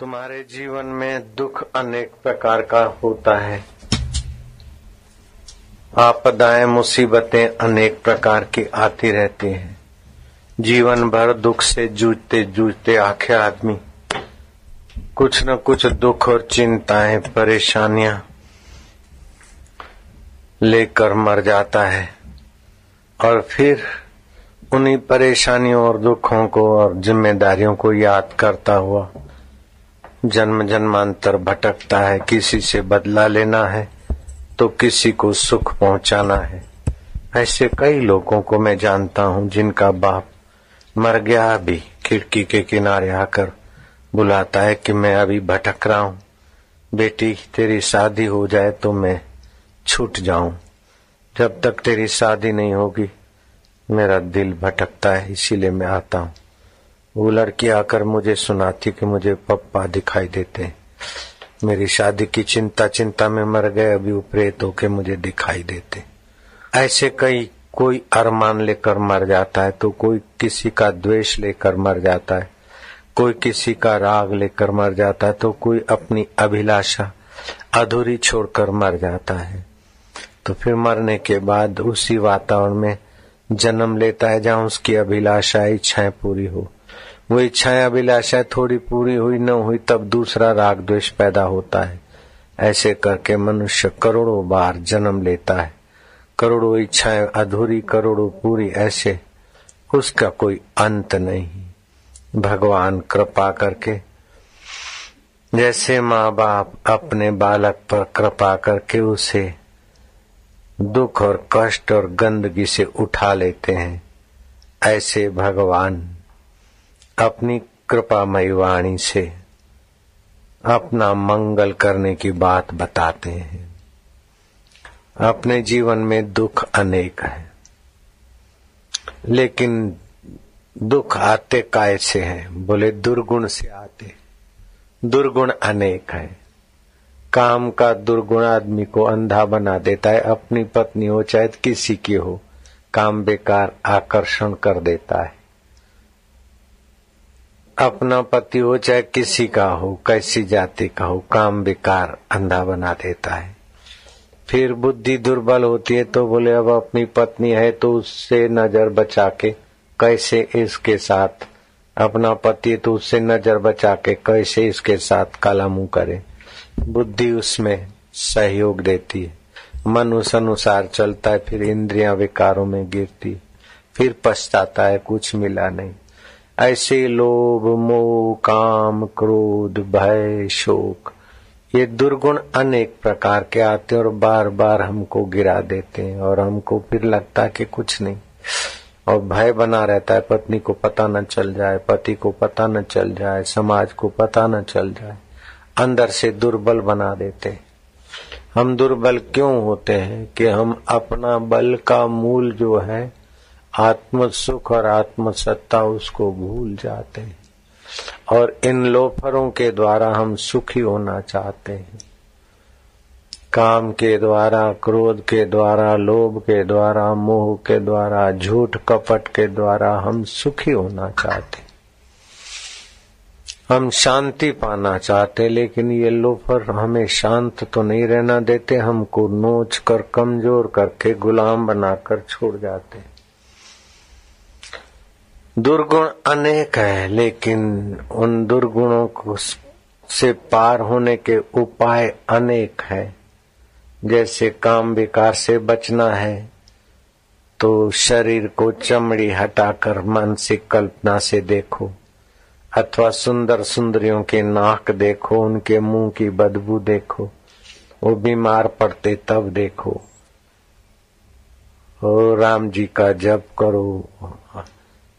तुम्हारे जीवन में दुख अनेक प्रकार का होता है। आपदाएँ, मुसीबतें अनेक प्रकार की आती रहती हैं। जीवन भर दुख से जूझते जूझते आखे आदमी। कुछ न कुछ दुख और चिंताएँ, परेशानियाँ लेकर मर जाता है। और फिर उन्हीं परेशानियों और दुखों को और जिम्मेदारियों को याद करता हुआ जन्म जन्मांतर भटकता है, किसी से बदला लेना है तो किसी को सुख पहुंचाना है। ऐसे कई लोगों को मैं जानता हूँ जिनका बाप मर गया भी खिड़की के किनारे आकर बुलाता है कि मैं अभी भटक रहा हूँ। बेटी, तेरी शादी हो जाए तो मैं छूट जाऊँ। जब तक तेरी शादी नहीं होगी, मेरा दिल भटकता है, इसीलिए मैं आता हूँ। वो लड़की आकर मुझे सुनाती कि मुझे पप्पा दिखाई देते हैं। मेरी शादी की चिंता चिंता में मर गए, अभी वो प्रेत होके मुझे दिखाई देते ऐसे कई कोई अरमान लेकर मर जाता है तो कोई किसी का द्वेष लेकर मर जाता है, कोई किसी का राग लेकर मर जाता है तो कोई अपनी अभिलाषा अधूरी छोड़कर मर जाता है। तो फिर मरने के बाद उसी वातावरण में जन्म लेता है, जहाँ उसकी अभिलाषा इच्छाएँ पूरी हो। वो इच्छाएँ अभिलाषा थोड़ी पूरी हुई, न हुई, तब दूसरा राग द्वेष पैदा होता है। ऐसे करके मनुष्य करोड़ों बार जन्म लेता है। करोड़ों इच्छाएँ अधूरी करोड़ों पूरी, ऐसे उसका कोई अंत नहीं। भगवान कृपा करके, जैसे माँ बाप अपने बालक पर कृपा करके उसे दुख और कष्ट और गंदगी से उठा लेते हैं, ऐसे भगवान अपनी कृपामयी वाणी से अपना मंगल करने की बात बताते हैं। अपने जीवन में दुख अनेक है, लेकिन दुख आते काय से हैं। बोले, दुर्गुण से आते, दुर्गुण अनेक है। काम का दुर्गुण आदमी को अंधा बना देता है, अपनी पत्नी हो चाहे किसी की हो, काम बेकार आकर्षण कर देता है। अपना पति हो, चाहे किसी का हो, कैसी जाति का हो, काम बेकार अंधा बना देता है। फिर बुद्धि दुर्बल होती है तो बोले, अब अपनी पत्नी है तो उससे नज़र बचा के कैसे इसके साथ अपना पति तो उससे नज़र बचा के कैसे इसके साथ काला मुँह करे? बुद्धि उसमें सहयोग देती है। मन उस अनुसार चलता है, फिर इंद्रियाँ विकारों में गिरती फिर पछताता है, कुछ मिला नहीं। ऐसे लोभ, मोह, काम, क्रोध, भय, शोक, ये दुर्गुण अनेक प्रकार के आते और बार बार हमको गिरा देते हैं और हमको फिर लगता है कि कुछ नहीं। और भय बना रहता है, पत्नी को पता न चल जाए, पति को पता न चल जाए, समाज को पता न चल जाए, अंदर से दुर्बल बना देते हम दुर्बल क्यों होते हैं कि हम अपना बल का मूल जो है आत्म सुख और आत्म सत्ता उसको भूल जाते हैं। और इन लोफरों के द्वारा हम सुखी होना चाहते हैं। काम के द्वारा, क्रोध के द्वारा, लोभ के द्वारा, मोह के द्वारा, झूठ कपट के द्वारा हम सुखी होना चाहते हम शांति पाना चाहते लेकिन ये लोफर हमें शांत तो नहीं रहना देते, हमको नोच कर, कमज़ोर करके गुलाम बनाकर छोड़ जाते दुर्गुण अनेक है, लेकिन उन दुर्गुणों को से पार होने के उपाय अनेक है। जैसे काम विकार से बचना है तो शरीर को चमड़ी हटाकर मानसिक कल्पना से देखो, अथवा सुंदर सुंदरियों के नाक देखो, उनके मुँह की बदबू देखो, वो बीमार पड़ते तब देखो। ओ राम जी का जप करो।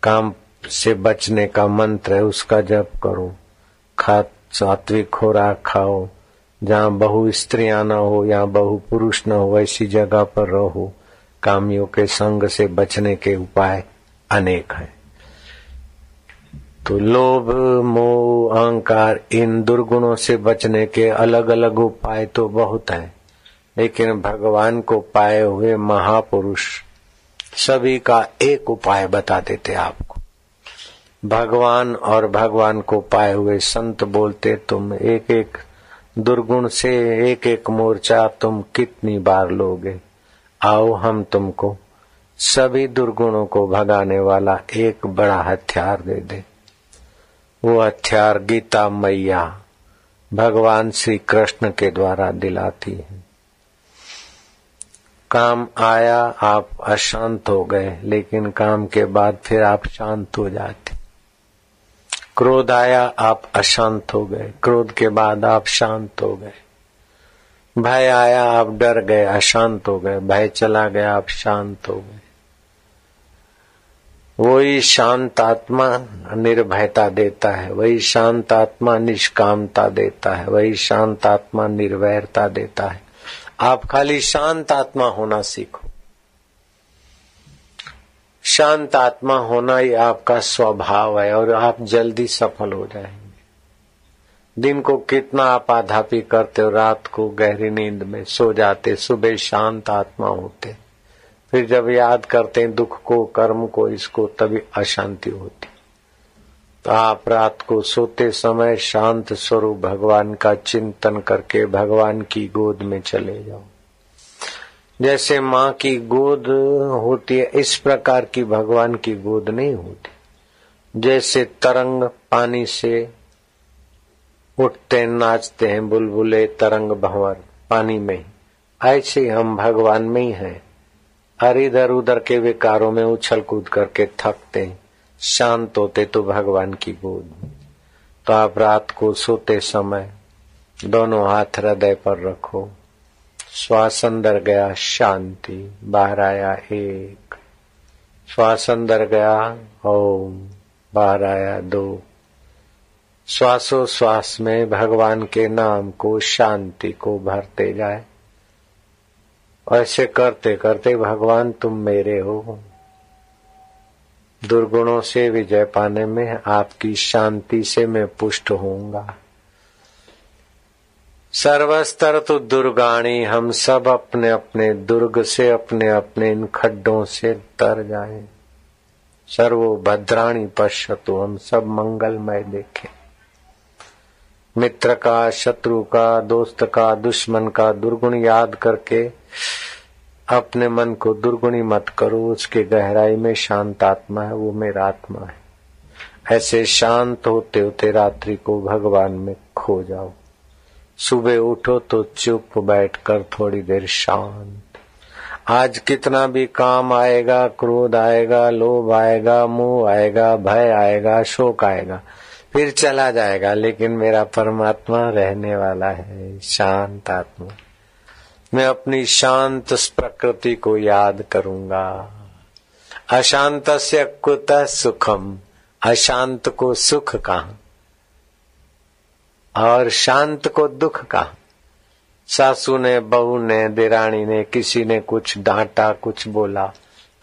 काम से बचने का मंत्र है, उसका जप करो। खा सात्विक खुराक खाओ। जहाँ बहु स्त्रियाँ न हो या बहु पुरुष न हो ऐसी जगह पर रहो। कामियों के संग से बचने के उपाय अनेक है। तो लोभ, मोह, अहंकार, इन दुर्गुणों से बचने के अलग अलग उपाय तो बहुत है। लेकिन भगवान को पाए हुए महापुरुष सभी का एक उपाय बता देते आपको। भगवान और भगवान को पाए हुए संत बोलते, तुम एक एक दुर्गुण से एक एक मोर्चा तुम कितनी बार लोगे? आओ हम तुमको सभी दुर्गुणों को भगाने वाला एक बड़ा हथियार दे दे। वो हथियार गीता मैया भगवान श्री कृष्ण के द्वारा दिलाती है। काम आया, आप अशांत हो गए, लेकिन काम के बाद फिर आप शांत हो जाते। क्रोध आया, आप अशांत हो गए। क्रोध के बाद आप शांत हो गए। भय आया, आप डर गए, अशांत हो गए। भय चला गया, आप शांत हो गए। वही शांत आत्मा निर्भयता देता है, वही शांत आत्मा निष्कामता देता है, वही शांत आत्मा निर्वैरता देता है। आप खाली शांत आत्मा होना सीखो। शांत आत्मा होना ही आपका स्वभाव है और आप जल्दी सफल हो जाएँगे। दिन को कितना आप आधापी करते हो, रात को गहरी नींद में सो जाते, सुबह शांत आत्मा होते। फिर जब याद करते हैं दुख को, कर्म को, इसको, तभी अशांति होती। तो आप रात को सोते समय शांत स्वरूप भगवान का चिंतन करके भगवान की गोद में चले जाओ। जैसे माँ की गोद होती है, इस प्रकार की भगवान की गोद नहीं होती। जैसे तरंग पानी से उठते नाचते हैं, बुलबुले, तरंग भंवर पानी में ऐसे हम भगवान में ही हैं। हर इधर उधर के विकारों में उछल कूद करके थकते शांत होते तो भगवान की गोद तो आप रात को सोते समय दोनों हाथ हृदय पर रखो। श्वास अंदर गया, शांति। बाहर आया, एक। श्वास अंदर गया, ओम। बाहर आया, दो। श्वासो श्वास में भगवान के नाम को, शांति को भरते जाए। ऐसे करते करते भगवान तुम मेरे हो। दुर्गुणों से विजय पाने में, आपकी शांति से मैं पुष्ट होऊँगा। सर्वस्तर तो दुर्गाणी, हम सब अपने अपने दुर्ग से, अपने अपने इन खड्डों से तर जाए। सर्वो भद्राणी पश्यतु, हम सब मंगलमय देखें। मित्र का, शत्रु का, दोस्त का, दुश्मन का, दुर्गुण याद करके अपने मन को दुर्गुणी मत करो, उसके गहराई में शांत आत्मा है, वो मेरा आत्मा है। ऐसे शांत होते होते रात्रि को भगवान में खो जाओ। सुबह उठो तो चुप बैठकर थोड़ी देर शांत। आज कितना भी काम आएगा, क्रोध आएगा, लोभ आएगा, मुँह आएगा, भय आएगा, शोक आएगा, फिर चला जाएगा, लेकिन मेरा परमात्मा रहने वाला है, शांत आत्मा। मैं अपनी शांत प्रकृति को याद करूँगा। अशांत से कुत सुखम? अशांत को सुख कहा? और शांत को दुख कहा? सासू ने, बहू ने दिराणी ने, किसी ने कुछ डांटा, कुछ बोला।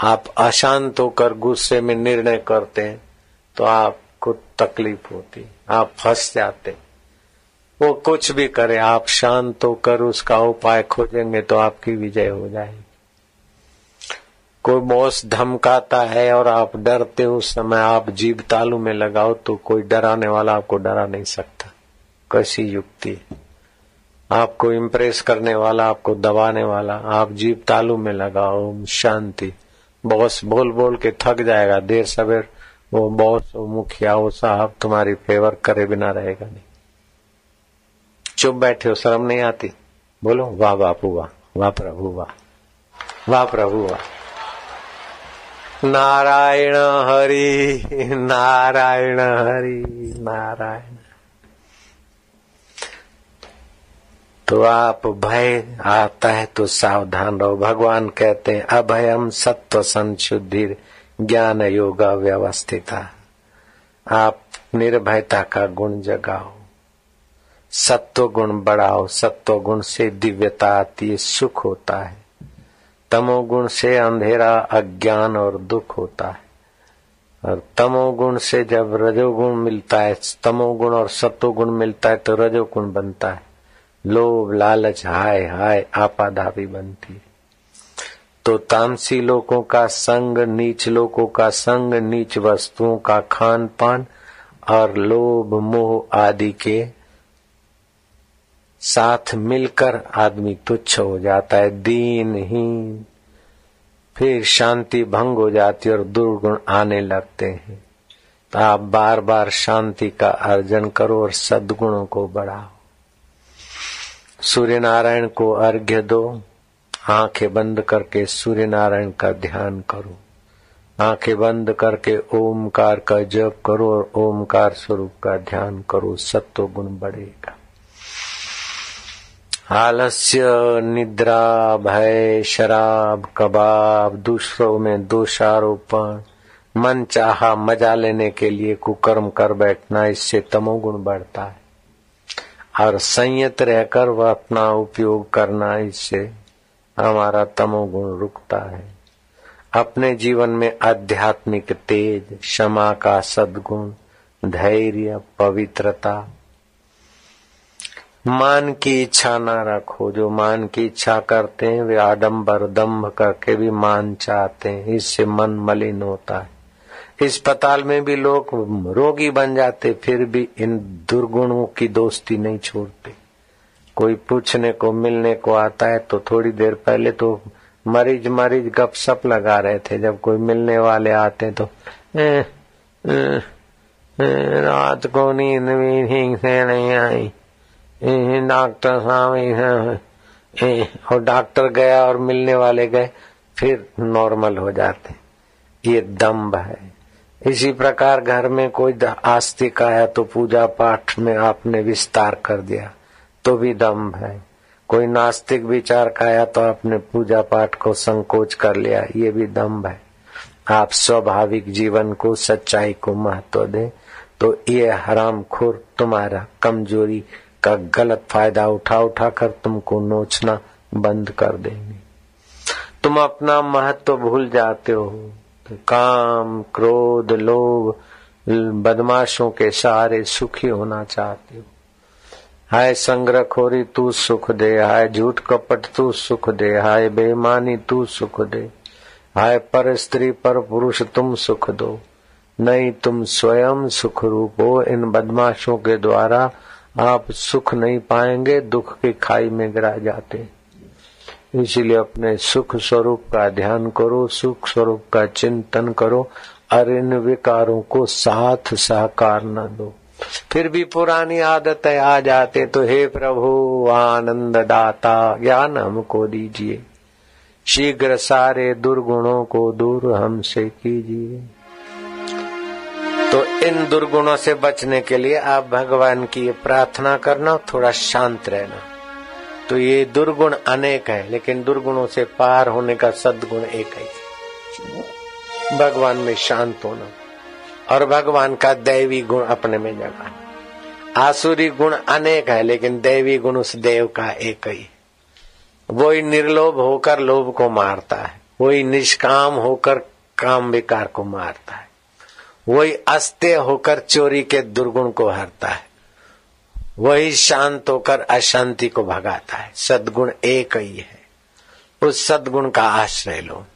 आप अशांत होकर गुस्से में निर्णय करते हैं तो आपको तकलीफ़ होती। आप फंस जाते वो कुछ भी करे, आप शांत होकर उसका उपाय खोजेंगे तो आपकी विजय हो जाएगी। कोई बॉस धमकाता है और आप डरते उस समय, आप जीव तालू में लगाओ तो कोई डराने वाला आपको डरा नहीं सकता। कैसी युक्ति? आपको इम्प्रेस करने वाला, आपको दबाने वाला, आप जीव तालू में लगाओ, शांति। बॉस बोल बोल के थक जाएगा, देर सवेर वो बॉस, वो मुखिया, वो साहब तुम्हारी फेवर करे बिना रहेगा नहीं। चुप बैठे हो, शर्म नहीं आती? बोलो, वाह, बापू वाह वाह, प्रभु, वाह वाह, प्रभु, वाह। नारायण हरि नारायण हरि, नारायण। तो आप भय आता है तो सावधान रहो। भगवान कहते हैं, अभयम सत्व संशुद्धि ज्ञान योग व्यवस्थित। आप निर्भयता का गुण जगाओ। सत्व गुण बढ़ाओ सत्व गुण से दिव्यता आती है, सुख होता है। तमोगुण से अंधेरा अज्ञान और दुख होता है। और तमोगुण से जब रजोगुण मिलता है, तमोगुण और सत्वगुण मिलता है तो रजोगुण बनता है। लोभ, लालच, हाय हाय, आपाधापी बनती है। तो तामसी लोगों का संग, नीच लोगों का संग, नीच वस्तुओं का खान पान और लोभ, मोह आदि के साथ मिलकर आदमी तुच्छ हो जाता है, दीनहीन। फिर शांति भंग हो जाती और दुर्गुण आने लगते हैं। तो आप बार बार शांति का अर्जन करो और सद्गुणों को बढ़ाओ। सूर्य नारायण को अर्घ्य दो। आँखें बंद करके सूर्य नारायण का ध्यान करो। आँखें बंद करके ओमकार का जप करो और ओमकार स्वरूप का ध्यान करो। सत्व गुण बढ़ेगा। आलस्य निद्रा, भय, शराब, कबाब, दूसरों में दोषारोपण, मन चाहा मज़ा लेने के लिए कुकर्म कर बैठना, इससे तमोगुण बढ़ता है। और संयत रहकर वह अपना उपयोग करना, इससे हमारा तमोगुण रुकता है। अपने जीवन में आध्यात्मिक तेज, क्षमा का सद्गुण, धैर्य, पवित्रता मान की इच्छा ना रखो जो मान की इच्छा करते हैं वे आडंबर दम्भ करके भी मान चाहते हैं। इससे मन मलिन होता है। अस्पताल में भी लोग रोगी बन जाते फिर भी इन दुर्गुणों की दोस्ती नहीं छोड़ते। कोई पूछने को मिलने को आता है तो थोड़ी देर पहले तो मरीज़ मरीज़ गप सप लगा रहे थे। जब कोई मिलने वाले आते तो ए, ए, ए, रात को नींद भी ठीक से नहीं आई। डॉक्टर साहब और डॉक्टर गया और मिलने वाले गए, फिर नॉर्मल हो जाते। ये दम्भ है। इसी प्रकार घर में कोई आस्तिक आया तो पूजा पाठ में आपने विस्तार कर दिया तो भी दम्भ है। कोई नास्तिक विचार का आया तो आपने पूजा पाठ को संकोच कर लिया, ये भी दम्भ है। आप स्वाभाविक जीवन को सच्चाई को महत्व दें तो ये हराम खोर तुम्हारा कमज़ोरी का गलत फ़ायदा उठा उठा कर तुमको नोचना बंद कर देंगे। तुम अपना महत्व भूल जाते हो। काम, क्रोध, लोभ, बदमाशों के सहारे सुखी होना चाहते हो। हाय संग्रह खोरी तू सुख दे। हाय झूठ कपट, तू सुख दे। हाय बेमानी तू सुख दे। हाय पर स्त्री, पर पुरुष, तुम सुख दो। नहीं तुम स्वयं सुख रूप हो। इन बदमाशों के द्वारा आप सुख नहीं पाएँगे, दुख की खाई में गिरा जाते इसीलिए अपने सुख स्वरूप का ध्यान करो, सुख स्वरूप का चिंतन करो, और इन विकारों को साथ साकार न दो। फिर भी पुरानी आदतें आ जाते तो हे प्रभु, आनंद दाता, ज्ञान हमको दीजिए। शीघ्र सारे दुर्गुणों को दूर हमसे कीजिए। इन दुर्गुणों से बचने के लिए आप भगवान की ये प्रार्थना करना, थोड़ा शांत रहना। तो ये दुर्गुण अनेक है, लेकिन दुर्गुणों से पार होने का सदगुण एक ही। भगवान में शांत होना और भगवान का दैवी गुण अपने में जगाना आसुरी गुण अनेक है, लेकिन दैवी गुण उस देव का एक ही। वही निर्लोभ होकर लोभ को मारता है, वही निष्काम होकर काम विकार को मारता है। वही अस्त्य होकर चोरी के दुर्गुण को हरता है। वही शांत होकर अशांति को भगाता है। सदगुण एक ही है। उस सदगुण का आश्रय लो।